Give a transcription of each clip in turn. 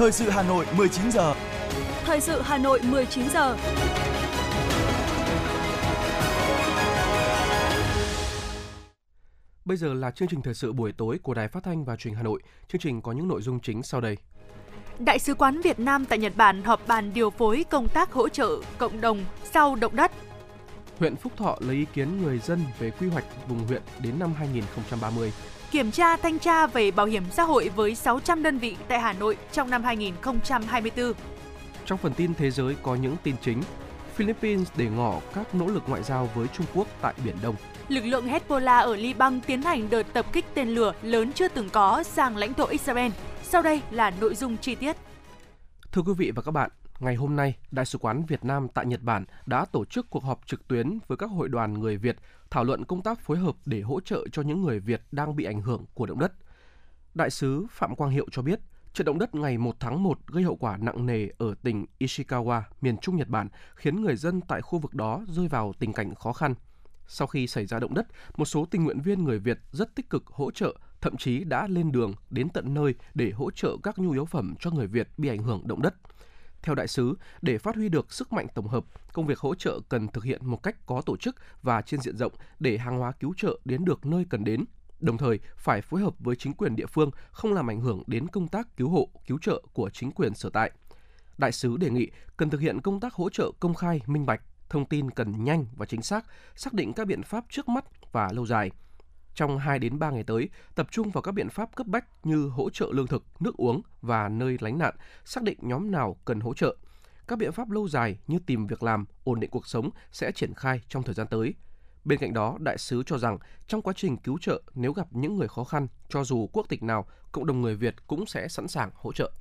Thời sự Hà Nội 19 giờ. Thời sự Hà Nội 19 giờ. Bây giờ là chương trình thời sự buổi tối của Đài Phát thanh và Truyền hình Hà Nội. Chương trình có những nội dung chính sau đây. Đại sứ quán Việt Nam tại Nhật Bản họp bàn điều phối công tác hỗ trợ cộng đồng sau động đất. Huyện Phúc Thọ lấy ý kiến người dân về quy hoạch vùng huyện đến năm 2030. Kiểm tra thanh tra về bảo hiểm xã hội với 600 đơn vị tại Hà Nội trong năm 2024. Trong phần tin thế giới có những tin chính. Philippines để ngỏ các nỗ lực ngoại giao với Trung Quốc tại Biển Đông. Lực lượng Hezbollah ở Liban tiến hành đợt tập kích tên lửa lớn chưa từng có sang lãnh thổ Israel. Sau đây là nội dung chi tiết. Thưa quý vị và các bạn, ngày hôm nay, Đại sứ quán Việt Nam tại Nhật Bản đã tổ chức cuộc họp trực tuyến với các hội đoàn người Việt thảo luận công tác phối hợp để hỗ trợ cho những người Việt đang bị ảnh hưởng của động đất. Đại sứ Phạm Quang Hiệu cho biết, trận động đất ngày 1 tháng 1 gây hậu quả nặng nề ở tỉnh Ishikawa, miền Trung Nhật Bản, khiến người dân tại khu vực đó rơi vào tình cảnh khó khăn. Sau khi xảy ra động đất, một số tình nguyện viên người Việt rất tích cực hỗ trợ, thậm chí đã lên đường đến tận nơi để hỗ trợ các nhu yếu phẩm cho người Việt bị ảnh hưởng động đất. Theo đại sứ, để phát huy được sức mạnh tổng hợp, công việc hỗ trợ cần thực hiện một cách có tổ chức và trên diện rộng để hàng hóa cứu trợ đến được nơi cần đến. Đồng thời, phải phối hợp với chính quyền địa phương không làm ảnh hưởng đến công tác cứu hộ, cứu trợ của chính quyền sở tại. Đại sứ đề nghị cần thực hiện công tác hỗ trợ công khai, minh bạch, thông tin cần nhanh và chính xác, xác định các biện pháp trước mắt và lâu dài. Trong 2 đến 3 ngày tới, tập trung vào các biện pháp cấp bách như hỗ trợ lương thực, nước uống và nơi lánh nạn, xác định nhóm nào cần hỗ trợ. Các biện pháp lâu dài như tìm việc làm, ổn định cuộc sống sẽ triển khai trong thời gian tới. Bên cạnh đó, đại sứ cho rằng trong quá trình cứu trợ nếu gặp những người khó khăn, cho dù quốc tịch nào, cộng đồng người Việt cũng sẽ sẵn sàng hỗ trợ.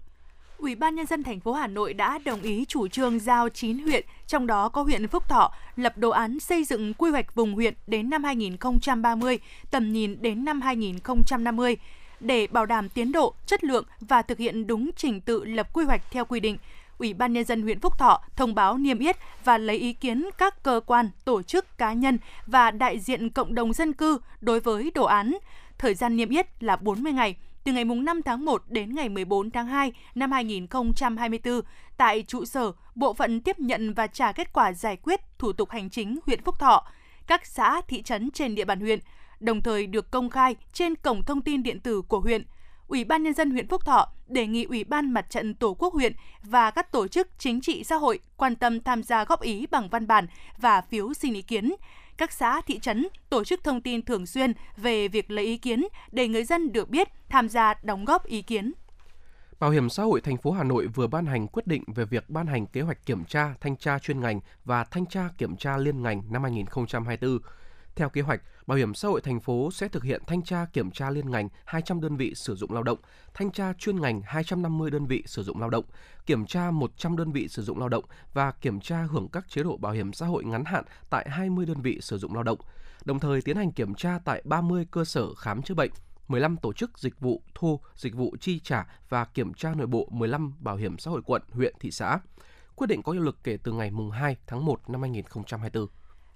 Ủy ban nhân dân thành phố Hà Nội đã đồng ý chủ trương giao 9 huyện, trong đó có huyện Phúc Thọ, lập đồ án xây dựng quy hoạch vùng huyện đến năm 2030, tầm nhìn đến năm 2050 để bảo đảm tiến độ, chất lượng và thực hiện đúng trình tự lập quy hoạch theo quy định. Ủy ban nhân dân huyện Phúc Thọ thông báo niêm yết và lấy ý kiến các cơ quan, tổ chức, cá nhân và đại diện cộng đồng dân cư đối với đồ án. Thời gian niêm yết là 40 ngày từ ngày 5 tháng 1 đến ngày 14 tháng 2 năm 2024 tại trụ sở Bộ phận tiếp nhận và trả kết quả giải quyết thủ tục hành chính huyện Phúc Thọ, các xã, thị trấn trên địa bàn huyện, đồng thời được công khai trên cổng thông tin điện tử của huyện. Ủy ban Nhân dân huyện Phúc Thọ đề nghị Ủy ban Mặt trận Tổ quốc huyện và các tổ chức chính trị xã hội quan tâm tham gia góp ý bằng văn bản và phiếu xin ý kiến, các xã, thị trấn tổ chức thông tin thường xuyên về việc lấy ý kiến để người dân được biết, tham gia đóng góp ý kiến. Bảo hiểm xã hội thành phố Hà Nội vừa ban hành quyết định về việc ban hành kế hoạch kiểm tra, thanh tra chuyên ngành và thanh tra kiểm tra liên ngành năm 2024. Theo kế hoạch, Bảo hiểm xã hội thành phố sẽ thực hiện thanh tra kiểm tra liên ngành 200 đơn vị sử dụng lao động, thanh tra chuyên ngành 250 đơn vị sử dụng lao động, kiểm tra 100 đơn vị sử dụng lao động và kiểm tra hưởng các chế độ bảo hiểm xã hội ngắn hạn tại 20 đơn vị sử dụng lao động. Đồng thời tiến hành kiểm tra tại 30 cơ sở khám chữa bệnh, 15 tổ chức dịch vụ thu, dịch vụ chi trả và kiểm tra nội bộ 15 bảo hiểm xã hội quận, huyện, thị xã. Quyết định có hiệu lực kể từ ngày 2 tháng 1 năm 2024.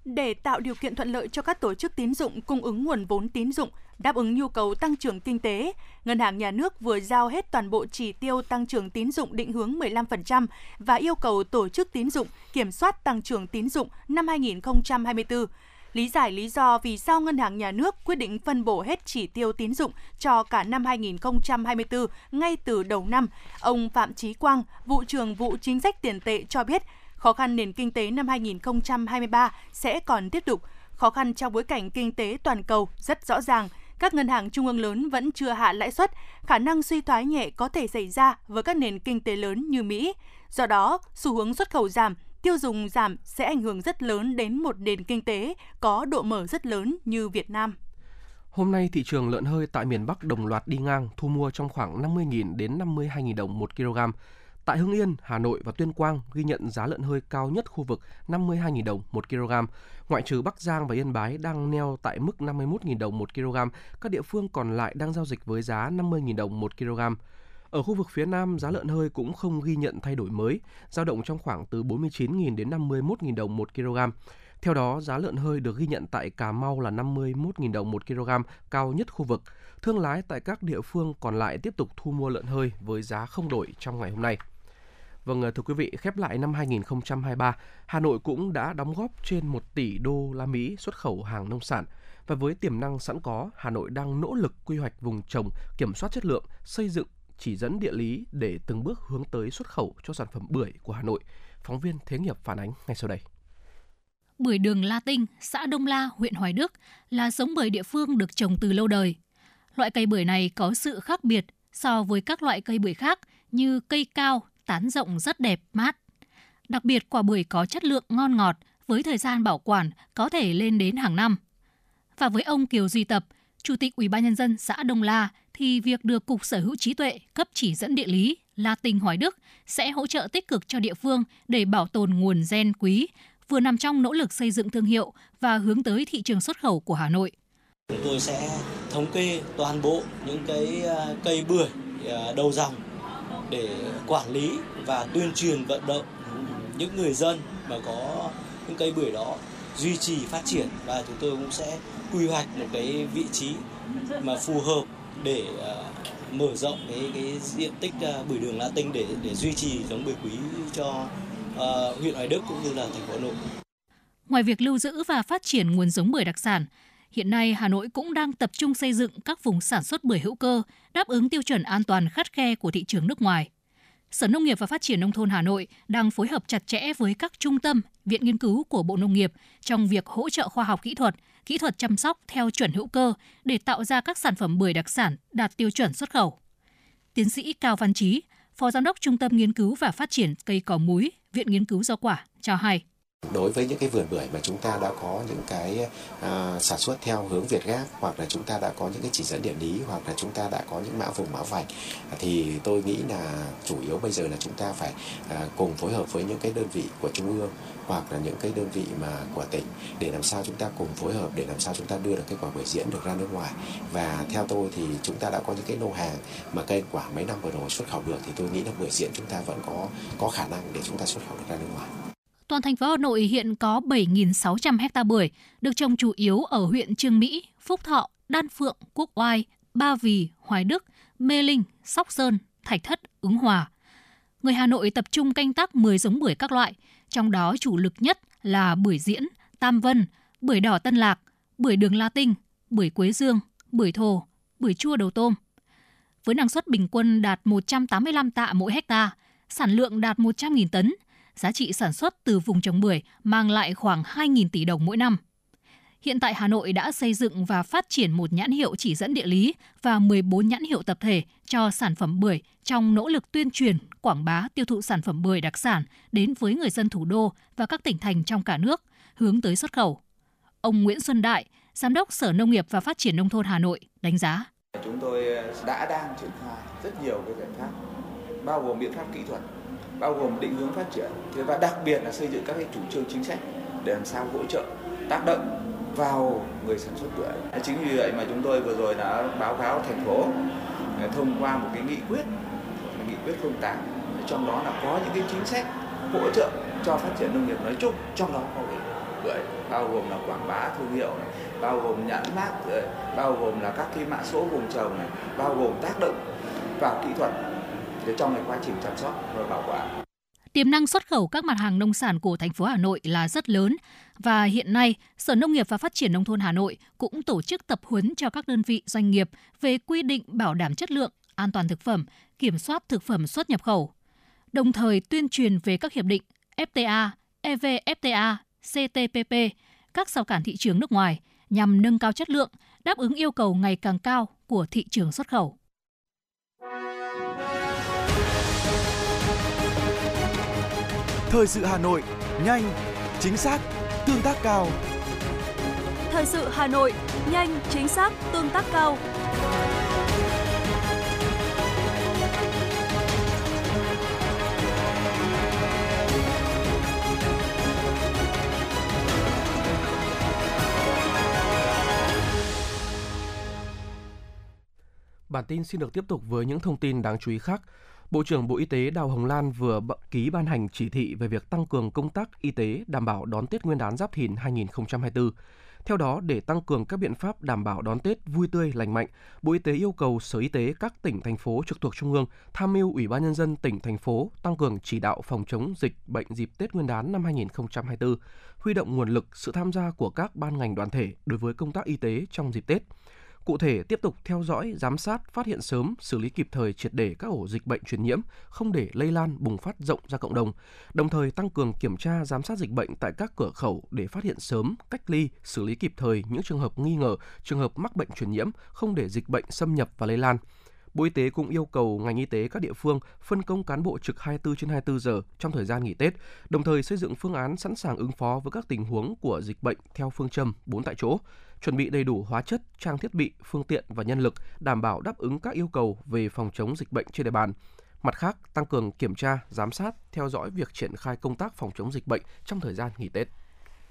Để tạo điều kiện thuận lợi cho các tổ chức tín dụng cung ứng nguồn vốn tín dụng, đáp ứng nhu cầu tăng trưởng kinh tế, Ngân hàng Nhà nước vừa giao hết toàn bộ chỉ tiêu tăng trưởng tín dụng định hướng 15% và yêu cầu tổ chức tín dụng kiểm soát tăng trưởng tín dụng năm 2024. Lý giải lý do vì sao Ngân hàng Nhà nước quyết định phân bổ hết chỉ tiêu tín dụng cho cả năm 2024 ngay từ đầu năm, ông Phạm Chí Quang, vụ trưởng vụ chính sách tiền tệ cho biết khó khăn nền kinh tế năm 2023 sẽ còn tiếp tục. Khó khăn trong bối cảnh kinh tế toàn cầu rất rõ ràng. Các ngân hàng trung ương lớn vẫn chưa hạ lãi suất, khả năng suy thoái nhẹ có thể xảy ra với các nền kinh tế lớn như Mỹ. Do đó, xu hướng xuất khẩu giảm, tiêu dùng giảm sẽ ảnh hưởng rất lớn đến một nền kinh tế có độ mở rất lớn như Việt Nam. Hôm nay, thị trường lợn hơi tại miền Bắc đồng loạt đi ngang, thu mua trong khoảng 50.000 đến 52.000 đồng một kg. Tại Hưng Yên, Hà Nội và Tuyên Quang ghi nhận giá lợn hơi cao nhất khu vực 52.000 đồng 1 kg. Ngoại trừ Bắc Giang và Yên Bái đang neo tại mức 51.000 đồng 1 kg, các địa phương còn lại đang giao dịch với giá 50.000 đồng 1 kg. Ở khu vực phía Nam, giá lợn hơi cũng không ghi nhận thay đổi mới, dao động trong khoảng từ 49.000 đến 51.000 đồng 1 kg. Theo đó, giá lợn hơi được ghi nhận tại Cà Mau là 51.000 đồng 1 kg, cao nhất khu vực. Thương lái tại các địa phương còn lại tiếp tục thu mua lợn hơi với giá không đổi trong ngày hôm nay. Vâng, ờ, thưa quý vị, khép lại năm 2023, Hà Nội cũng đã đóng góp trên 1 tỷ đô la Mỹ xuất khẩu hàng nông sản. Và với tiềm năng sẵn có, Hà Nội đang nỗ lực quy hoạch vùng trồng, kiểm soát chất lượng, xây dựng chỉ dẫn địa lý để từng bước hướng tới xuất khẩu cho sản phẩm bưởi của Hà Nội. Phóng viên Thế nghiệp phản ánh ngay sau đây. Bưởi đường La Tinh, xã Đông La, huyện Hoài Đức là giống bưởi địa phương được trồng từ lâu đời. Loại cây bưởi này có sự khác biệt so với các loại cây bưởi khác như cây cao, tán rộng rất đẹp, mát. Đặc biệt quả bưởi có chất lượng ngon ngọt với thời gian bảo quản có thể lên đến hàng năm. Và với ông Kiều Duy Tập, Chủ tịch Ủy ban nhân dân xã Đông La thì việc được Cục Sở hữu trí tuệ cấp chỉ dẫn địa lý La Tinh Hoài Đức sẽ hỗ trợ tích cực cho địa phương để bảo tồn nguồn gen quý, vừa nằm trong nỗ lực xây dựng thương hiệu và hướng tới thị trường xuất khẩu của Hà Nội. Chúng tôi sẽ thống kê toàn bộ những cái à, cây bưởi à, đầu dòng để quản lý và tuyên truyền vận động những người dân mà có những cây bưởi đó duy trì phát triển và chúng tôi cũng sẽ quy hoạch một cái vị trí mà phù hợp để uh, mở rộng cái cái diện tích uh, bưởi đường La Tinh để để duy trì giống bưởi quý cho uh, huyện Hoài Đức cũng như là thành phố Hà Nội. Ngoài việc lưu giữ và phát triển nguồn giống bưởi đặc sản, hiện nay Hà Nội cũng đang tập trung xây dựng các vùng sản xuất bưởi hữu cơ đáp ứng tiêu chuẩn an toàn khắt khe của thị trường nước ngoài. Sở Nông nghiệp và Phát triển Nông thôn Hà Nội đang phối hợp chặt chẽ với các trung tâm, viện nghiên cứu của Bộ Nông nghiệp trong việc hỗ trợ khoa học kỹ thuật, kỹ thuật chăm sóc theo chuẩn hữu cơ để tạo ra các sản phẩm bưởi đặc sản đạt tiêu chuẩn xuất khẩu. Tiến sĩ Cao Văn Trí, Phó Giám đốc Trung tâm Nghiên cứu và Phát triển cây cỏ múi, Viện Nghiên cứu Rau quả cho hay đối với những cái vườn bưởi mà chúng ta đã có những cái à, sản xuất theo hướng Việt Gáp hoặc là chúng ta đã có những cái chỉ dẫn địa lý hoặc là chúng ta đã có những mã vùng mã vạch thì tôi nghĩ là chủ yếu bây giờ là chúng ta phải à, cùng phối hợp với những cái đơn vị của trung ương hoặc là những cái đơn vị mà của tỉnh để làm sao chúng ta cùng phối hợp để làm sao chúng ta đưa được cái quả bưởi diễn được ra nước ngoài. Và theo tôi thì chúng ta đã có những cái lô hàng mà cây quả mấy năm vừa rồi xuất khẩu được thì tôi nghĩ là bưởi diễn chúng ta vẫn có có khả năng để chúng ta xuất khẩu được ra nước ngoài toàn thành phố Hà Nội hiện có 7.600 ha bưởi, được trồng chủ yếu ở huyện Trương Mỹ, Phúc Thọ, Đan Phượng, Quốc Oai, Ba Vì, Hoài Đức, Mê Linh, Sóc Sơn, Thạch Thất, Ứng Hòa. Người Hà Nội tập trung canh tác 10 giống bưởi các loại, trong đó chủ lực nhất là bưởi diễn, tam vân, bưởi đỏ tân lạc, bưởi đường la tinh, bưởi quế dương, bưởi thồ, bưởi chua đầu tôm. Với năng suất bình quân đạt 185 tạ mỗi hecta, sản lượng đạt 100.000 tấn, giá trị sản xuất từ vùng trồng bưởi mang lại khoảng 2.000 tỷ đồng mỗi năm. Hiện tại Hà Nội đã xây dựng và phát triển một nhãn hiệu chỉ dẫn địa lý và 14 nhãn hiệu tập thể cho sản phẩm bưởi trong nỗ lực tuyên truyền, quảng bá tiêu thụ sản phẩm bưởi đặc sản đến với người dân thủ đô và các tỉnh thành trong cả nước, hướng tới xuất khẩu. Ông Nguyễn Xuân Đại, Giám đốc Sở Nông nghiệp và Phát triển Nông thôn Hà Nội đánh giá. Chúng tôi đã đang triển khai rất nhiều cái biện pháp, bao gồm biện pháp kỹ thuật, bao gồm định hướng phát triển và đặc biệt là xây dựng các cái chủ trương chính sách để làm sao hỗ trợ tác động vào người sản xuất bưởi. Chính vì vậy mà chúng tôi vừa rồi đã báo cáo thành phố à, thông qua một cái nghị quyết, nghị quyết 08, trong đó là có những cái chính sách hỗ trợ cho phát triển nông nghiệp nói chung, trong đó có cái bưởi, bao gồm là quảng bá thương hiệu này, bao gồm nhãn mát, bao gồm là các cái mã số vùng trồng này, bao gồm tác động vào kỹ thuật trong cái quá trình chăm sóc và bảo quản. Tiềm năng xuất khẩu các mặt hàng nông sản của thành phố Hà Nội là rất lớn và hiện nay Sở Nông nghiệp và Phát triển nông thôn Hà Nội cũng tổ chức tập huấn cho các đơn vị doanh nghiệp về quy định bảo đảm chất lượng, an toàn thực phẩm, kiểm soát thực phẩm xuất nhập khẩu. Đồng thời tuyên truyền về các hiệp định FTA, EVFTA, CTPP, các rào cản thị trường nước ngoài nhằm nâng cao chất lượng, đáp ứng yêu cầu ngày càng cao của thị trường xuất khẩu. Thời sự Hà Nội, nhanh, chính xác, tương tác cao. Thời sự Hà Nội, nhanh, chính xác, tương tác cao. Bản tin xin được tiếp tục với những thông tin đáng chú ý khác. Bộ trưởng Bộ Y tế Đào Hồng Lan vừa ký ban hành chỉ thị về việc tăng cường công tác y tế đảm bảo đón Tết Nguyên đán Giáp Thìn 2024. Theo đó, để tăng cường các biện pháp đảm bảo đón Tết vui tươi lành mạnh, Bộ Y tế yêu cầu Sở Y tế các tỉnh thành phố trực thuộc trung ương tham mưu Ủy ban nhân dân tỉnh thành phố tăng cường chỉ đạo phòng chống dịch bệnh dịp Tết Nguyên đán năm 2024, huy động nguồn lực sự tham gia của các ban ngành đoàn thể đối với công tác y tế trong dịp Tết. Cụ thể, tiếp tục theo dõi, giám sát, phát hiện sớm, xử lý kịp thời triệt để các ổ dịch bệnh truyền nhiễm, không để lây lan, bùng phát rộng ra cộng đồng. Đồng thời tăng cường kiểm tra, giám sát dịch bệnh tại các cửa khẩu để phát hiện sớm, cách ly, xử lý kịp thời những trường hợp nghi ngờ, trường hợp mắc bệnh truyền nhiễm, không để dịch bệnh xâm nhập và lây lan. Bộ Y tế cũng yêu cầu ngành y tế các địa phương phân công cán bộ trực 24 trên 24 giờ trong thời gian nghỉ Tết, đồng thời xây dựng phương án sẵn sàng ứng phó với các tình huống của dịch bệnh theo phương châm 4 tại chỗ, chuẩn bị đầy đủ hóa chất, trang thiết bị, phương tiện và nhân lực đảm bảo đáp ứng các yêu cầu về phòng chống dịch bệnh trên địa bàn. Mặt khác, tăng cường kiểm tra, giám sát, theo dõi việc triển khai công tác phòng chống dịch bệnh trong thời gian nghỉ Tết.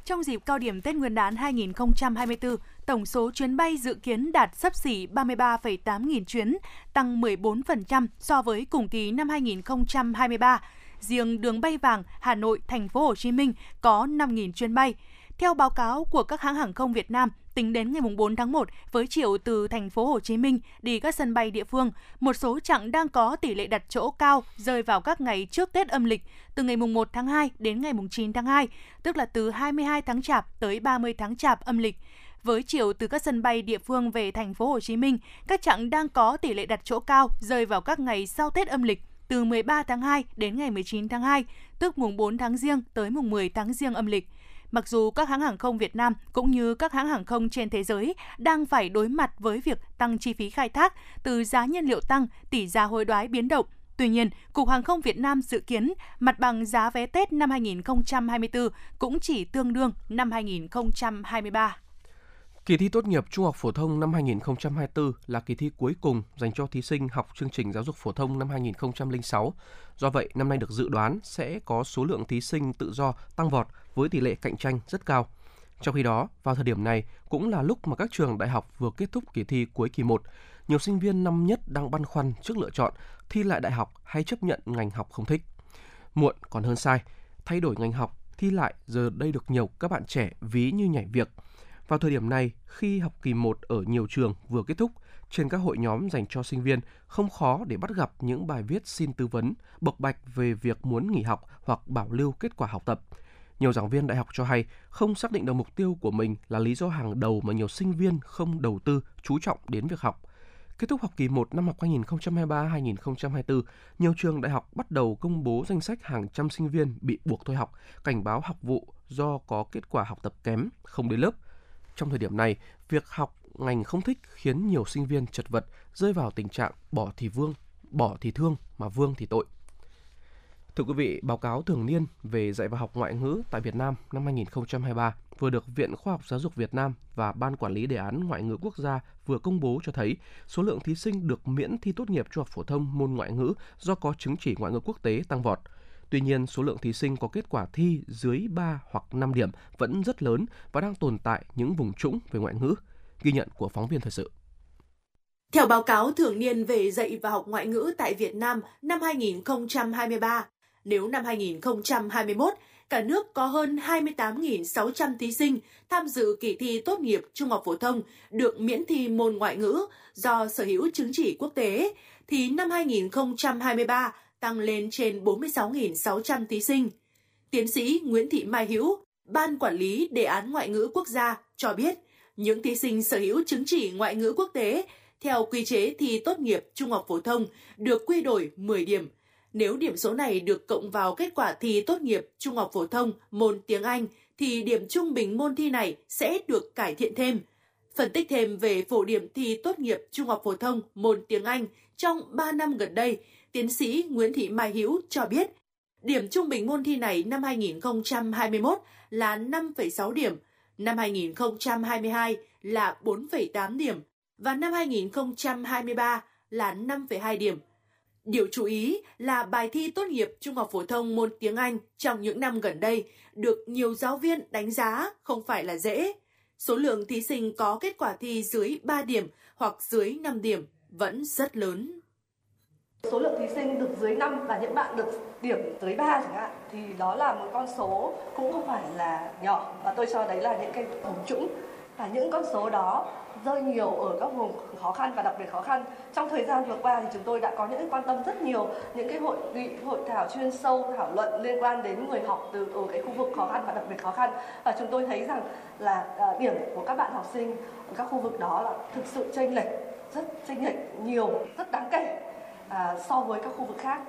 Trong dịp cao điểm Tết Nguyên đán 2024, tổng số chuyến bay dự kiến đạt sấp xỉ 33,8 nghìn chuyến, tăng 14% so với cùng kỳ năm 2023. Riêng đường bay vàng Hà Nội, Thành phố Hồ Chí Minh có 5.000 chuyến bay. Theo báo cáo của các hãng hàng không Việt Nam, tính đến ngày 4 tháng 1 với chiều từ thành phố Hồ Chí Minh đi các sân bay địa phương, một số chặng đang có tỷ lệ đặt chỗ cao rơi vào các ngày trước Tết âm lịch từ ngày 1 tháng 2 đến ngày 9 tháng 2, tức là từ 22 tháng Chạp tới 30 tháng Chạp âm lịch. Với chiều từ các sân bay địa phương về thành phố Hồ Chí Minh, các chặng đang có tỷ lệ đặt chỗ cao rơi vào các ngày sau Tết âm lịch từ 13 tháng 2 đến ngày 19 tháng 2, tức mùng 4 tháng Giêng tới mùng 10 tháng Giêng âm lịch. Mặc dù các hãng hàng không Việt Nam cũng như các hãng hàng không trên thế giới đang phải đối mặt với việc tăng chi phí khai thác từ giá nhiên liệu tăng, tỷ giá hối đoái biến động, Tuy nhiên, Cục Hàng không Việt Nam dự kiến mặt bằng giá vé Tết năm 2024 cũng chỉ tương đương năm 2023. Kỳ thi tốt nghiệp trung học phổ thông năm 2024 là kỳ thi cuối cùng dành cho thí sinh học chương trình giáo dục phổ thông năm 2006. Do vậy, năm nay được dự đoán sẽ có số lượng thí sinh tự do tăng vọt với tỷ lệ cạnh tranh rất cao. Trong khi đó, vào thời điểm này cũng là lúc mà các trường đại học vừa kết thúc kỳ thi cuối kỳ 1, nhiều sinh viên năm nhất đang băn khoăn trước lựa chọn thi lại đại học hay chấp nhận ngành học không thích. Muộn còn hơn sai, thay đổi ngành học, thi lại giờ đây được nhiều các bạn trẻ ví như nhảy việc – vào thời điểm này, khi học kỳ 1 ở nhiều trường vừa kết thúc, trên các hội nhóm dành cho sinh viên không khó để bắt gặp những bài viết xin tư vấn, bộc bạch về việc muốn nghỉ học hoặc bảo lưu kết quả học tập. Nhiều giảng viên đại học cho hay không xác định được mục tiêu của mình là lý do hàng đầu mà nhiều sinh viên không đầu tư, chú trọng đến việc học. Kết thúc học kỳ 1 năm học 2023-2024, nhiều trường đại học bắt đầu công bố danh sách hàng trăm sinh viên bị buộc thôi học, cảnh báo học vụ do có kết quả học tập kém, không đến lớp – trong thời điểm này, việc học ngành không thích khiến nhiều sinh viên chật vật, rơi vào tình trạng bỏ thì vương, bỏ thì thương mà vương thì tội. Thưa quý vị, báo cáo thường niên về dạy và học ngoại ngữ tại Việt Nam năm 2023 vừa được Viện Khoa học Giáo dục Việt Nam và Ban Quản lý Đề án Ngoại ngữ Quốc gia vừa công bố cho thấy số lượng thí sinh được miễn thi tốt nghiệp trung học phổ thông môn ngoại ngữ do có chứng chỉ ngoại ngữ quốc tế tăng vọt – Tuy nhiên, số lượng thí sinh có kết quả thi dưới 3 hoặc 5 điểm vẫn rất lớn và đang tồn tại những vùng trũng về ngoại ngữ. Ghi nhận của phóng viên thời sự. Theo báo cáo thường niên về dạy và học ngoại ngữ tại Việt Nam năm 2023, nếu năm 2021 cả nước có hơn 28.600 thí sinh tham dự kỳ thi tốt nghiệp trung học phổ thông được miễn thi môn ngoại ngữ do sở hữu chứng chỉ quốc tế, thì năm 2023 tăng lên trên 46.600 thí sinh. Tiến sĩ Nguyễn Thị Mai Hữu, Ban Quản lý Đề án Ngoại ngữ Quốc gia cho biết, những thí sinh sở hữu chứng chỉ ngoại ngữ quốc tế theo quy chế thi tốt nghiệp trung học phổ thông được quy đổi 10 điểm. Nếu điểm số này được cộng vào kết quả thi tốt nghiệp trung học phổ thông môn tiếng Anh thì điểm trung bình môn thi này sẽ được cải thiện thêm. Phân tích thêm về phổ điểm thi tốt nghiệp trung học phổ thông môn tiếng Anh trong 3 năm gần đây, tiến sĩ Nguyễn Thị Mai Hữu cho biết, điểm trung bình môn thi này năm 2021 là 5,6 điểm, năm 2022 là 4,8 điểm và năm 2023 là 5,2 điểm. Điều chú ý là bài thi tốt nghiệp trung học phổ thông môn tiếng Anh trong những năm gần đây được nhiều giáo viên đánh giá không phải là dễ. Số lượng thí sinh có kết quả thi dưới 3 điểm hoặc dưới 5 điểm vẫn rất lớn. Số lượng thí sinh được dưới 5 và những bạn được điểm dưới 3 chẳng hạn thì đó là một con số cũng không phải là nhỏ. Và tôi cho đấy là những cái vùng trũng. Và những con số đó rơi nhiều ở các vùng khó khăn và đặc biệt khó khăn. Trong thời gian vừa qua thì chúng tôi đã có những quan tâm rất nhiều những cái hội nghị, hội thảo chuyên sâu thảo luận liên quan đến người học từ ở cái khu vực khó khăn và đặc biệt khó khăn. Và chúng tôi thấy rằng là à, điểm của các bạn học sinh ở các khu vực đó là thực sự chênh lệch rất chênh lệch nhiều rất đáng kể à, so với các khu vực khác.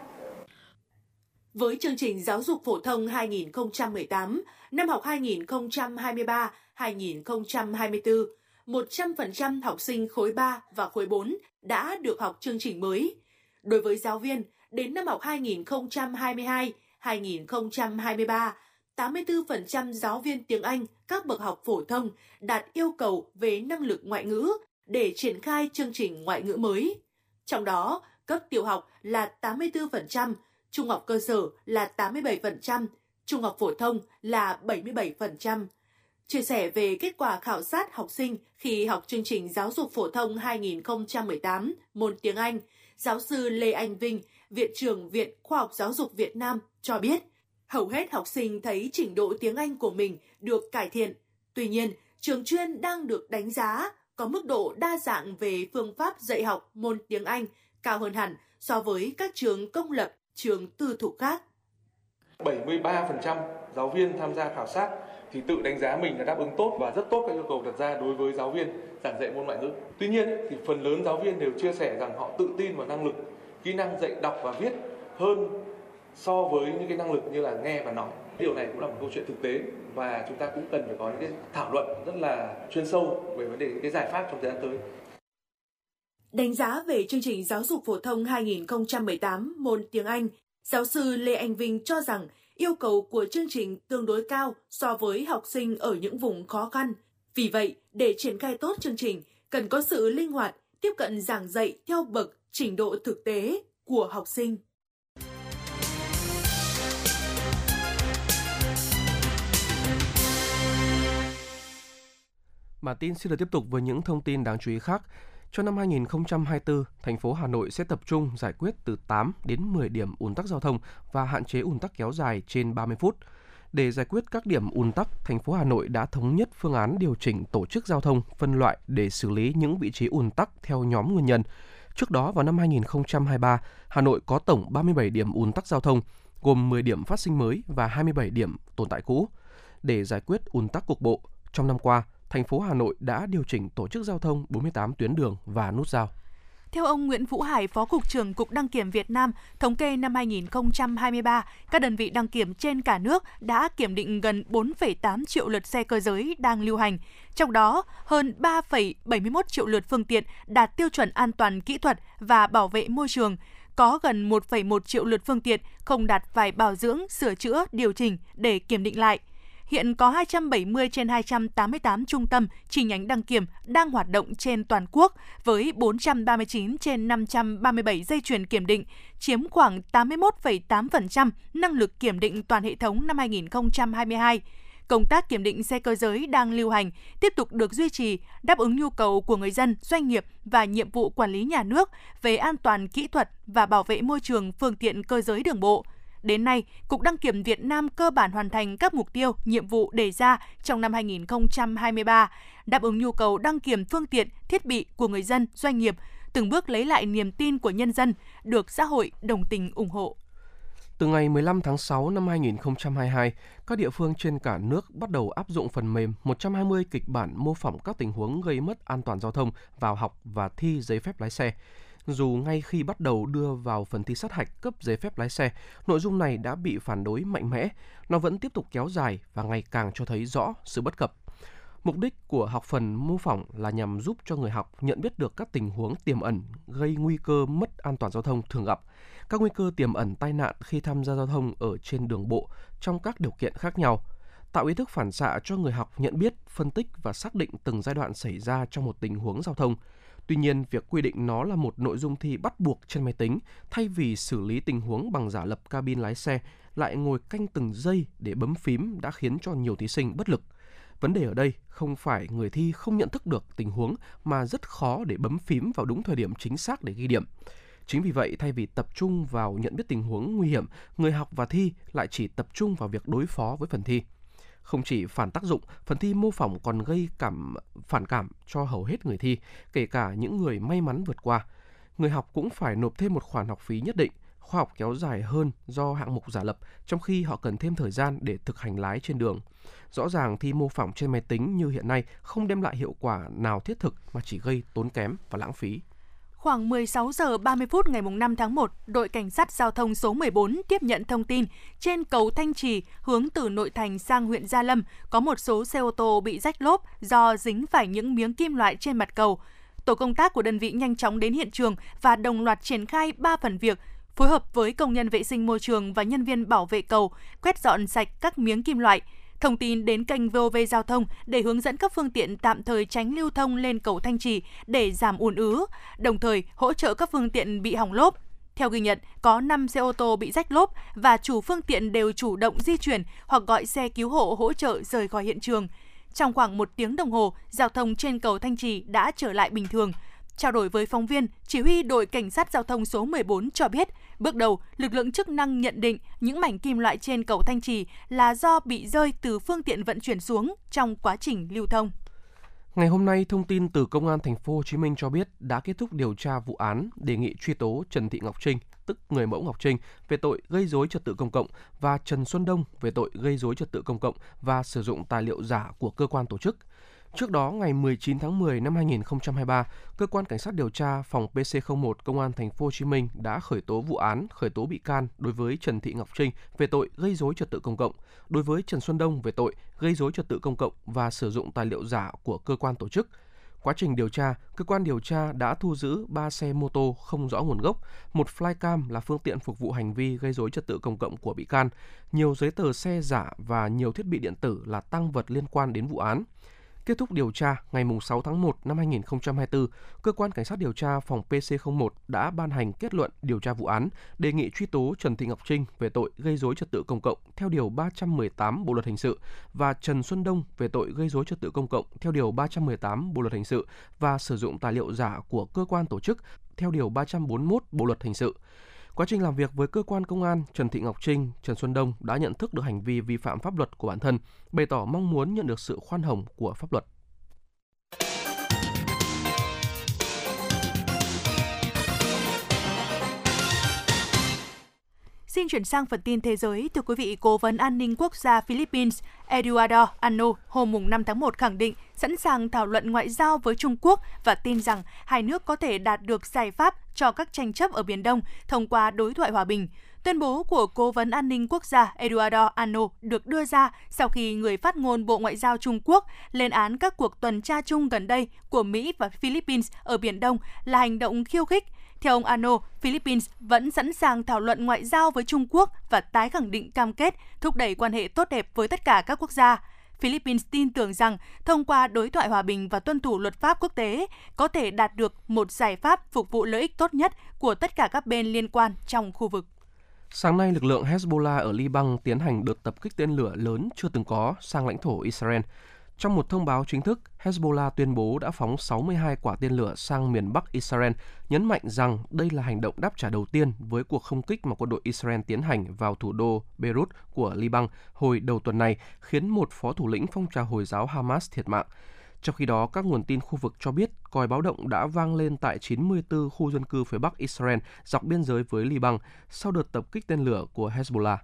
Với chương trình giáo dục phổ thông 2018, năm học 2023-2024, 100% học sinh khối 3 và khối 4 đã được học chương trình mới. Đối với giáo viên, đến năm học 2022-2023, 84% giáo viên tiếng Anh các bậc học phổ thông đạt yêu cầu về năng lực ngoại ngữ để triển khai chương trình ngoại ngữ mới. Trong đó, cấp tiểu học là 84%, trung học cơ sở là 87%, trung học phổ thông là 77%. Chia sẻ về kết quả khảo sát học sinh khi học chương trình giáo dục phổ thông 2018 môn tiếng Anh, giáo sư Lê Anh Vinh, Viện trưởng Viện Khoa học Giáo dục Việt Nam cho biết, hầu hết học sinh thấy trình độ tiếng Anh của mình được cải thiện. Tuy nhiên, trường chuyên đang được đánh giá có mức độ đa dạng về phương pháp dạy học môn tiếng Anh cao hơn hẳn so với các trường công lập, trường tư thục khác. 73% giáo viên tham gia khảo sát thì tự đánh giá mình là đáp ứng tốt và rất tốt các yêu cầu đặt ra đối với giáo viên giảng dạy môn ngoại ngữ. Tuy nhiên thì phần lớn giáo viên đều chia sẻ rằng họ tự tin vào năng lực, kỹ năng dạy đọc và viết hơn so với những cái năng lực như là nghe và nói. Điều này cũng là một câu chuyện thực tế và chúng ta cũng cần phải có những cái thảo luận rất là chuyên sâu về vấn đề những cái giải pháp trong thời gian tới. Đánh giá về chương trình giáo dục phổ thông 2018 môn tiếng Anh, giáo sư Lê Anh Vinh cho rằng yêu cầu của chương trình tương đối cao so với học sinh ở những vùng khó khăn. Vì vậy, để triển khai tốt chương trình, cần có sự linh hoạt, tiếp cận giảng dạy theo bậc trình độ thực tế của học sinh. Bản tin xin được tiếp tục với những thông tin đáng chú ý khác. Cho năm 2024, thành phố Hà Nội sẽ tập trung giải quyết từ 8 đến 10 điểm ùn tắc giao thông và hạn chế ùn tắc kéo dài trên 30 phút. Để giải quyết các điểm ùn tắc, thành phố Hà Nội đã thống nhất phương án điều chỉnh tổ chức giao thông, phân loại để xử lý những vị trí ùn tắc theo nhóm nguyên nhân. Trước đó vào năm 2023, Hà Nội có tổng 37 điểm ùn tắc giao thông, gồm 10 điểm phát sinh mới và 27 điểm tồn tại cũ. Để giải quyết ùn tắc cục bộ, trong năm qua, thành phố Hà Nội đã điều chỉnh tổ chức giao thông 48 tuyến đường và nút giao. Theo ông Nguyễn Vũ Hải, Phó Cục trưởng Cục Đăng kiểm Việt Nam, thống kê năm 2023, các đơn vị đăng kiểm trên cả nước đã kiểm định gần 4,8 triệu lượt xe cơ giới đang lưu hành. Trong đó, hơn 3,71 triệu lượt phương tiện đạt tiêu chuẩn an toàn kỹ thuật và bảo vệ môi trường, có gần 1,1 triệu lượt phương tiện không đạt phải bảo dưỡng, sửa chữa, điều chỉnh để kiểm định lại – Hiện có 270 trên 288 trung tâm chi nhánh đăng kiểm đang hoạt động trên toàn quốc với 439 trên 537 dây chuyền kiểm định, chiếm khoảng 81,8% năng lực kiểm định toàn hệ thống năm 2022 công tác kiểm định xe cơ giới đang lưu hành tiếp tục được duy trì, đáp ứng nhu cầu của người dân, doanh nghiệp và nhiệm vụ quản lý nhà nước về an toàn kỹ thuật và bảo vệ môi trường phương tiện cơ giới đường bộ. Đến nay, Cục Đăng kiểm Việt Nam cơ bản hoàn thành các mục tiêu, nhiệm vụ đề ra trong năm 2023, đáp ứng nhu cầu đăng kiểm phương tiện, thiết bị của người dân, doanh nghiệp, từng bước lấy lại niềm tin của nhân dân, được xã hội đồng tình ủng hộ. Từ ngày 15 tháng 6 năm 2022, các địa phương trên cả nước bắt đầu áp dụng phần mềm 120 kịch bản mô phỏng các tình huống gây mất an toàn giao thông vào học và thi giấy phép lái xe dù ngay khi bắt đầu đưa vào phần thi sát hạch cấp giấy phép lái xe, nội dung này đã bị phản đối mạnh mẽ, nó vẫn tiếp tục kéo dài và ngày càng cho thấy rõ sự bất cập. Mục đích của học phần mô phỏng là nhằm giúp cho người học nhận biết được các tình huống tiềm ẩn gây nguy cơ mất an toàn giao thông thường gặp, các nguy cơ tiềm ẩn tai nạn khi tham gia giao thông ở trên đường bộ trong các điều kiện khác nhau, tạo ý thức phản xạ cho người học nhận biết, phân tích và xác định từng giai đoạn xảy ra trong một tình huống giao thông, Tuy nhiên, việc quy định nó là một nội dung thi bắt buộc trên máy tính thay vì xử lý tình huống bằng giả lập cabin lái xe lại ngồi canh từng giây để bấm phím đã khiến cho nhiều thí sinh bất lực. Vấn đề ở đây không phải người thi không nhận thức được tình huống mà rất khó để bấm phím vào đúng thời điểm chính xác để ghi điểm. Chính vì vậy, thay vì tập trung vào nhận biết tình huống nguy hiểm, người học và thi lại chỉ tập trung vào việc đối phó với phần thi. Không chỉ phản tác dụng, phần thi mô phỏng còn gây cảm phản cảm cho hầu hết người thi, kể cả những người may mắn vượt qua. Người học cũng phải nộp thêm một khoản học phí nhất định, khoa học kéo dài hơn do hạng mục giả lập, trong khi họ cần thêm thời gian để thực hành lái trên đường. Rõ ràng thi mô phỏng trên máy tính như hiện nay không đem lại hiệu quả nào thiết thực mà chỉ gây tốn kém và lãng phí. Khoảng 16 giờ 30 phút ngày 5 tháng 1, đội cảnh sát giao thông số 14 tiếp nhận thông tin trên cầu Thanh Trì hướng từ nội thành sang huyện Gia Lâm có một số xe ô tô bị rách lốp do dính phải những miếng kim loại trên mặt cầu. Tổ công tác của đơn vị nhanh chóng đến hiện trường và đồng loạt triển khai 3 phần việc phối hợp với công nhân vệ sinh môi trường và nhân viên bảo vệ cầu quét dọn sạch các miếng kim loại. Thông tin đến kênh VOV Giao thông để hướng dẫn các phương tiện tạm thời tránh lưu thông lên cầu Thanh Trì để giảm ùn ứ, đồng thời hỗ trợ các phương tiện bị hỏng lốp. Theo ghi nhận, có 5 xe ô tô bị rách lốp và chủ phương tiện đều chủ động di chuyển hoặc gọi xe cứu hộ hỗ trợ rời khỏi hiện trường. Trong khoảng một tiếng đồng hồ, giao thông trên cầu Thanh Trì đã trở lại bình thường. Trao đổi với phóng viên, chỉ huy đội cảnh sát giao thông số 14 cho biết, bước đầu, lực lượng chức năng nhận định những mảnh kim loại trên cầu Thanh Trì là do bị rơi từ phương tiện vận chuyển xuống trong quá trình lưu thông. Ngày hôm nay, thông tin từ Công an thành phố Hồ Chí Minh cho biết đã kết thúc điều tra vụ án đề nghị truy tố Trần Thị Ngọc Trinh, tức người mẫu Ngọc Trinh, về tội gây dối trật tự công cộng và Trần Xuân Đông về tội gây dối trật tự công cộng và sử dụng tài liệu giả của cơ quan tổ chức. Trước đó, ngày 19 tháng 10 năm 2023, cơ quan cảnh sát điều tra phòng PC01 Công an thành phố Hồ Chí Minh đã khởi tố vụ án, khởi tố bị can đối với Trần Thị Ngọc Trinh về tội gây dối trật tự công cộng, đối với Trần Xuân Đông về tội gây dối trật tự công cộng và sử dụng tài liệu giả của cơ quan tổ chức. Quá trình điều tra, cơ quan điều tra đã thu giữ 3 xe mô tô không rõ nguồn gốc, một flycam là phương tiện phục vụ hành vi gây dối trật tự công cộng của bị can, nhiều giấy tờ xe giả và nhiều thiết bị điện tử là tăng vật liên quan đến vụ án. Kết thúc điều tra ngày 6 tháng 1 năm 2024, cơ quan cảnh sát điều tra phòng PC01 đã ban hành kết luận điều tra vụ án, đề nghị truy tố Trần Thị Ngọc Trinh về tội gây dối trật tự công cộng theo điều 318 Bộ luật hình sự và Trần Xuân Đông về tội gây dối trật tự công cộng theo điều 318 Bộ luật hình sự và sử dụng tài liệu giả của cơ quan tổ chức theo điều 341 Bộ luật hình sự. Quá trình làm việc với cơ quan công an, Trần Thị Ngọc Trinh, Trần Xuân Đông đã nhận thức được hành vi vi phạm pháp luật của bản thân, bày tỏ mong muốn nhận được sự khoan hồng của pháp luật. Xin chuyển sang phần tin thế giới. Thưa quý vị, Cố vấn an ninh quốc gia Philippines Eduardo Ano hôm 5 tháng 1 khẳng định sẵn sàng thảo luận ngoại giao với Trung Quốc và tin rằng hai nước có thể đạt được giải pháp cho các tranh chấp ở Biển Đông thông qua đối thoại hòa bình. Tuyên bố của Cố vấn An ninh Quốc gia Eduardo Ano được đưa ra sau khi người phát ngôn Bộ Ngoại giao Trung Quốc lên án các cuộc tuần tra chung gần đây của Mỹ và Philippines ở Biển Đông là hành động khiêu khích, theo ông Ano, Philippines vẫn sẵn sàng thảo luận ngoại giao với Trung Quốc và tái khẳng định cam kết thúc đẩy quan hệ tốt đẹp với tất cả các quốc gia. Philippines tin tưởng rằng thông qua đối thoại hòa bình và tuân thủ luật pháp quốc tế có thể đạt được một giải pháp phục vụ lợi ích tốt nhất của tất cả các bên liên quan trong khu vực. Sáng nay, lực lượng Hezbollah ở Liban tiến hành đợt tập kích tên lửa lớn chưa từng có sang lãnh thổ Israel. Trong một thông báo chính thức, Hezbollah tuyên bố đã phóng 62 quả tên lửa sang miền Bắc Israel, nhấn mạnh rằng đây là hành động đáp trả đầu tiên với cuộc không kích mà quân đội Israel tiến hành vào thủ đô Beirut của Liban hồi đầu tuần này, khiến một phó thủ lĩnh phong trào Hồi giáo Hamas thiệt mạng. Trong khi đó, các nguồn tin khu vực cho biết còi báo động đã vang lên tại 94 khu dân cư phía Bắc Israel dọc biên giới với Liban sau đợt tập kích tên lửa của Hezbollah.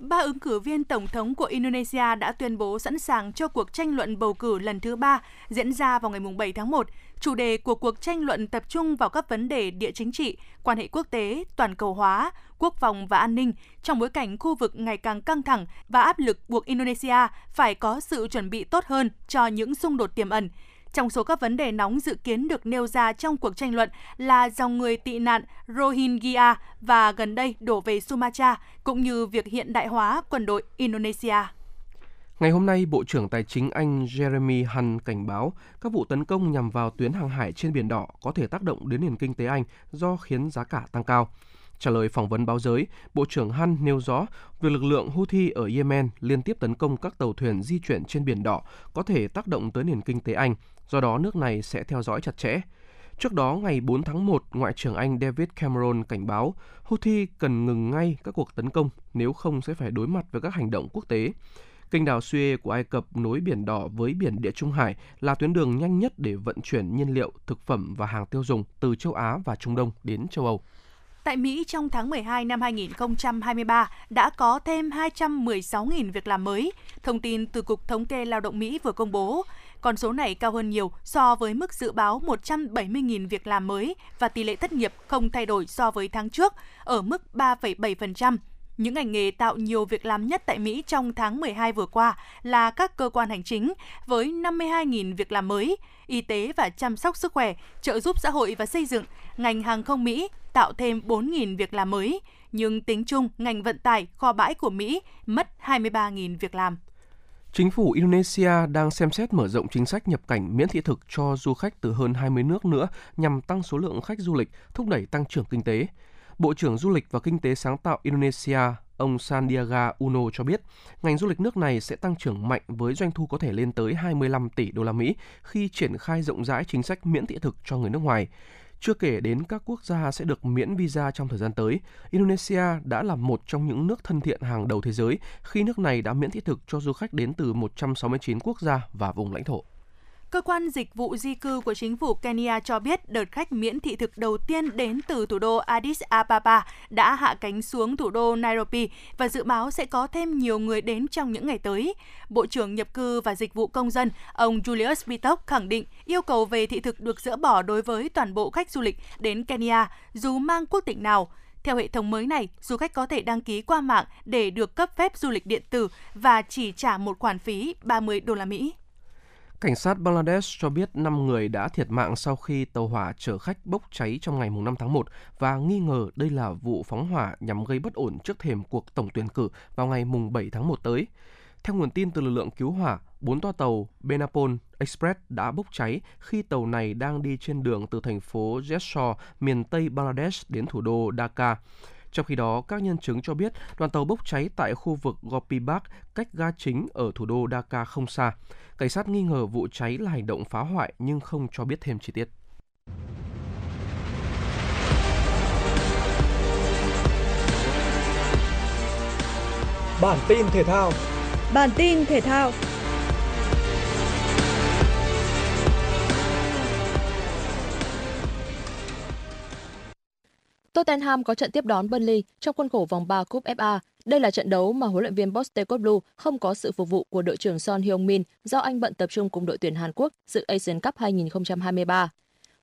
Ba ứng cử viên tổng thống của Indonesia đã tuyên bố sẵn sàng cho cuộc tranh luận bầu cử lần thứ ba diễn ra vào ngày 7 tháng 1. Chủ đề của cuộc tranh luận tập trung vào các vấn đề địa chính trị, quan hệ quốc tế, toàn cầu hóa, quốc phòng và an ninh trong bối cảnh khu vực ngày càng căng thẳng và áp lực buộc Indonesia phải có sự chuẩn bị tốt hơn cho những xung đột tiềm ẩn. Trong số các vấn đề nóng dự kiến được nêu ra trong cuộc tranh luận là dòng người tị nạn Rohingya và gần đây đổ về Sumatra, cũng như việc hiện đại hóa quân đội Indonesia. Ngày hôm nay, Bộ trưởng Tài chính Anh Jeremy Hunt cảnh báo các vụ tấn công nhằm vào tuyến hàng hải trên Biển Đỏ có thể tác động đến nền kinh tế Anh do khiến giá cả tăng cao. Trả lời phỏng vấn báo giới, Bộ trưởng Han nêu rõ việc lực lượng Houthi ở Yemen liên tiếp tấn công các tàu thuyền di chuyển trên Biển Đỏ có thể tác động tới nền kinh tế Anh, do đó nước này sẽ theo dõi chặt chẽ. Trước đó, ngày 4 tháng 1, Ngoại trưởng Anh David Cameron cảnh báo Houthi cần ngừng ngay các cuộc tấn công, nếu không sẽ phải đối mặt với các hành động quốc tế. Kênh đào Suez của Ai Cập nối Biển Đỏ với Biển Địa Trung Hải là tuyến đường nhanh nhất để vận chuyển nhiên liệu, thực phẩm và hàng tiêu dùng từ châu Á và Trung Đông đến châu Âu. Tại Mỹ, trong tháng 12 năm 2023 đã có thêm 216.000 việc làm mới, thông tin từ Cục Thống kê Lao động Mỹ vừa công bố. Con số này cao hơn nhiều so với mức dự báo 170.000 việc làm mới và tỷ lệ thất nghiệp không thay đổi so với tháng trước, ở mức 3,7%. Những ngành nghề tạo nhiều việc làm nhất tại Mỹ trong tháng 12 vừa qua là các cơ quan hành chính với 52.000 việc làm mới, y tế và chăm sóc sức khỏe, trợ giúp xã hội và xây dựng, ngành hàng không Mỹ tạo thêm 4.000 việc làm mới, nhưng tính chung ngành vận tải kho bãi của Mỹ mất 23.000 việc làm. Chính phủ Indonesia đang xem xét mở rộng chính sách nhập cảnh miễn thị thực cho du khách từ hơn 20 nước nữa nhằm tăng số lượng khách du lịch, thúc đẩy tăng trưởng kinh tế. Bộ trưởng Du lịch và Kinh tế sáng tạo Indonesia, ông Sandiaga Uno cho biết, ngành du lịch nước này sẽ tăng trưởng mạnh với doanh thu có thể lên tới 25 tỷ đô la Mỹ khi triển khai rộng rãi chính sách miễn thị thực cho người nước ngoài. Chưa kể đến các quốc gia sẽ được miễn visa trong thời gian tới, Indonesia đã là một trong những nước thân thiện hàng đầu thế giới khi nước này đã miễn thị thực cho du khách đến từ 169 quốc gia và vùng lãnh thổ. Cơ quan dịch vụ di cư của chính phủ Kenya cho biết đợt khách miễn thị thực đầu tiên đến từ thủ đô Addis Ababa đã hạ cánh xuống thủ đô Nairobi và dự báo sẽ có thêm nhiều người đến trong những ngày tới. Bộ trưởng nhập cư và dịch vụ công dân, ông Julius Bitok khẳng định yêu cầu về thị thực được dỡ bỏ đối với toàn bộ khách du lịch đến Kenya dù mang quốc tịch nào. Theo hệ thống mới này, du khách có thể đăng ký qua mạng để được cấp phép du lịch điện tử và chỉ trả một khoản phí 30 đô la Mỹ. Cảnh sát Bangladesh cho biết 5 người đã thiệt mạng sau khi tàu hỏa chở khách bốc cháy trong ngày 5 tháng 1 và nghi ngờ đây là vụ phóng hỏa nhằm gây bất ổn trước thềm cuộc tổng tuyển cử vào ngày 7 tháng 1 tới. Theo nguồn tin từ lực lượng cứu hỏa, bốn toa tàu Benapol Express đã bốc cháy khi tàu này đang đi trên đường từ thành phố Jessore, miền Tây Bangladesh đến thủ đô Dhaka. Trong khi đó, các nhân chứng cho biết đoàn tàu bốc cháy tại khu vực Gopi Park, cách ga chính ở thủ đô Dhaka không xa. Cảnh sát nghi ngờ vụ cháy là hành động phá hoại nhưng không cho biết thêm chi tiết. Bản tin thể thao Bản tin thể thao Tottenham có trận tiếp đón Burnley trong khuôn khổ vòng 3 Cúp FA. Đây là trận đấu mà huấn luyện viên Postecoglou không có sự phục vụ của đội trưởng Son Heung-min do anh bận tập trung cùng đội tuyển Hàn Quốc dự Asian Cup 2023.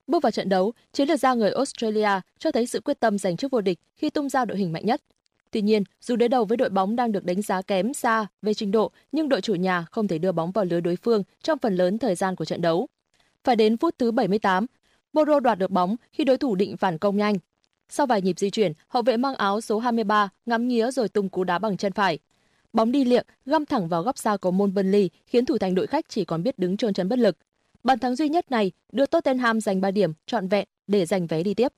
Bước vào trận đấu, chiến lược gia người Australia cho thấy sự quyết tâm giành chức vô địch khi tung ra đội hình mạnh nhất. Tuy nhiên, dù đối đầu với đội bóng đang được đánh giá kém xa về trình độ, nhưng đội chủ nhà không thể đưa bóng vào lưới đối phương trong phần lớn thời gian của trận đấu. Phải đến phút thứ 78, Boro đoạt được bóng khi đối thủ định phản công nhanh, sau vài nhịp di chuyển, hậu vệ mang áo số 23 ngắm nghía rồi tung cú đá bằng chân phải. Bóng đi liệng, găm thẳng vào góc xa của môn Burnley, khiến thủ thành đội khách chỉ còn biết đứng trôn chân bất lực. Bàn thắng duy nhất này đưa Tottenham giành 3 điểm trọn vẹn để giành vé đi tiếp.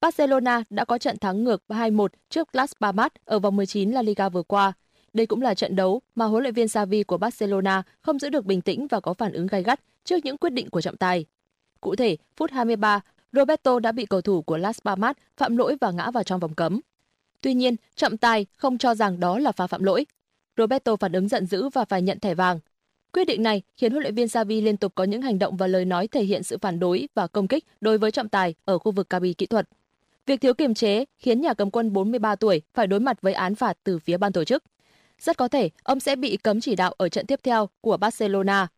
Barcelona đã có trận thắng ngược 2-1 trước Las Palmas ở vòng 19 La Liga vừa qua. Đây cũng là trận đấu mà huấn luyện viên Xavi của Barcelona không giữ được bình tĩnh và có phản ứng gay gắt trước những quyết định của trọng tài. Cụ thể, phút 23, Roberto đã bị cầu thủ của Las Palmas phạm lỗi và ngã vào trong vòng cấm. Tuy nhiên, trọng tài không cho rằng đó là pha phạm lỗi. Roberto phản ứng giận dữ và phải nhận thẻ vàng. Quyết định này khiến huấn luyện viên Xavi liên tục có những hành động và lời nói thể hiện sự phản đối và công kích đối với trọng tài ở khu vực cabin kỹ thuật. Việc thiếu kiềm chế khiến nhà cầm quân 43 tuổi phải đối mặt với án phạt từ phía ban tổ chức. Rất có thể ông sẽ bị cấm chỉ đạo ở trận tiếp theo của Barcelona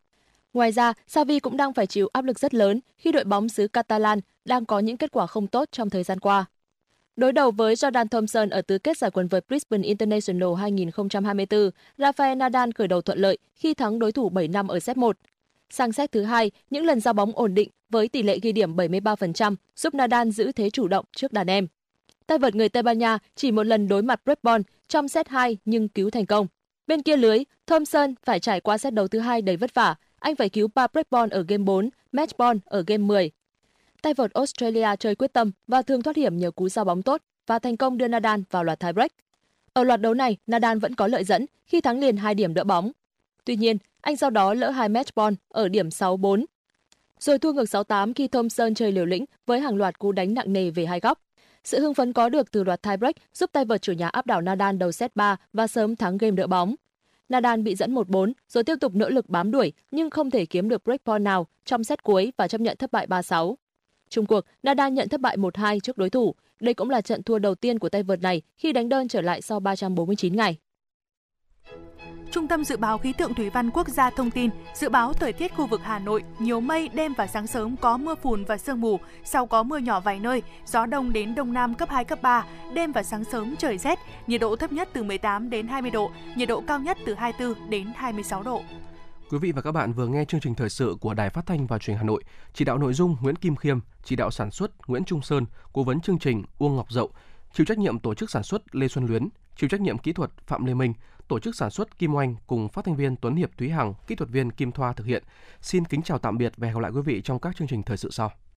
Ngoài ra, Xavi cũng đang phải chịu áp lực rất lớn khi đội bóng xứ Catalan đang có những kết quả không tốt trong thời gian qua. Đối đầu với Jordan Thompson ở tứ kết giải quần vợt Brisbane International 2024, Rafael Nadal khởi đầu thuận lợi khi thắng đối thủ 7 năm ở set 1. Sang set thứ hai, những lần giao bóng ổn định với tỷ lệ ghi điểm 73% giúp Nadal giữ thế chủ động trước đàn em. Tay vợt người Tây Ban Nha chỉ một lần đối mặt Brett trong set 2 nhưng cứu thành công. Bên kia lưới, Thompson phải trải qua set đấu thứ hai đầy vất vả anh phải cứu ba breakball ở game 4, match ball ở game 10. Tay vợt Australia chơi quyết tâm và thường thoát hiểm nhờ cú giao bóng tốt và thành công đưa Nadal vào loạt tiebreak. Ở loạt đấu này, Nadal vẫn có lợi dẫn khi thắng liền 2 điểm đỡ bóng. Tuy nhiên, anh sau đó lỡ hai match ball ở điểm 6-4. rồi thua ngược 6-8 khi Thompson chơi liều lĩnh với hàng loạt cú đánh nặng nề về hai góc. Sự hưng phấn có được từ loạt tiebreak giúp tay vợt chủ nhà áp đảo Nadal đầu set 3 và sớm thắng game đỡ bóng. Nadal bị dẫn 1-4 rồi tiếp tục nỗ lực bám đuổi nhưng không thể kiếm được break point nào trong set cuối và chấp nhận thất bại 3-6. Trung cuộc, Nadal nhận thất bại 1-2 trước đối thủ. Đây cũng là trận thua đầu tiên của tay vợt này khi đánh đơn trở lại sau 349 ngày. Trung tâm Dự báo Khí tượng Thủy văn Quốc gia thông tin, dự báo thời tiết khu vực Hà Nội nhiều mây, đêm và sáng sớm có mưa phùn và sương mù, sau có mưa nhỏ vài nơi, gió đông đến đông nam cấp 2, cấp 3, đêm và sáng sớm trời rét, nhiệt độ thấp nhất từ 18 đến 20 độ, nhiệt độ cao nhất từ 24 đến 26 độ. Quý vị và các bạn vừa nghe chương trình thời sự của Đài Phát thanh và Truyền hình Hà Nội, chỉ đạo nội dung Nguyễn Kim Khiêm, chỉ đạo sản xuất Nguyễn Trung Sơn, cố vấn chương trình Uông Ngọc Dậu, chịu trách nhiệm tổ chức sản xuất Lê Xuân Luyến, chịu trách nhiệm kỹ thuật Phạm Lê Minh, tổ chức sản xuất Kim Oanh cùng phát thanh viên Tuấn Hiệp Thúy Hằng, kỹ thuật viên Kim Thoa thực hiện. Xin kính chào tạm biệt và hẹn gặp lại quý vị trong các chương trình thời sự sau.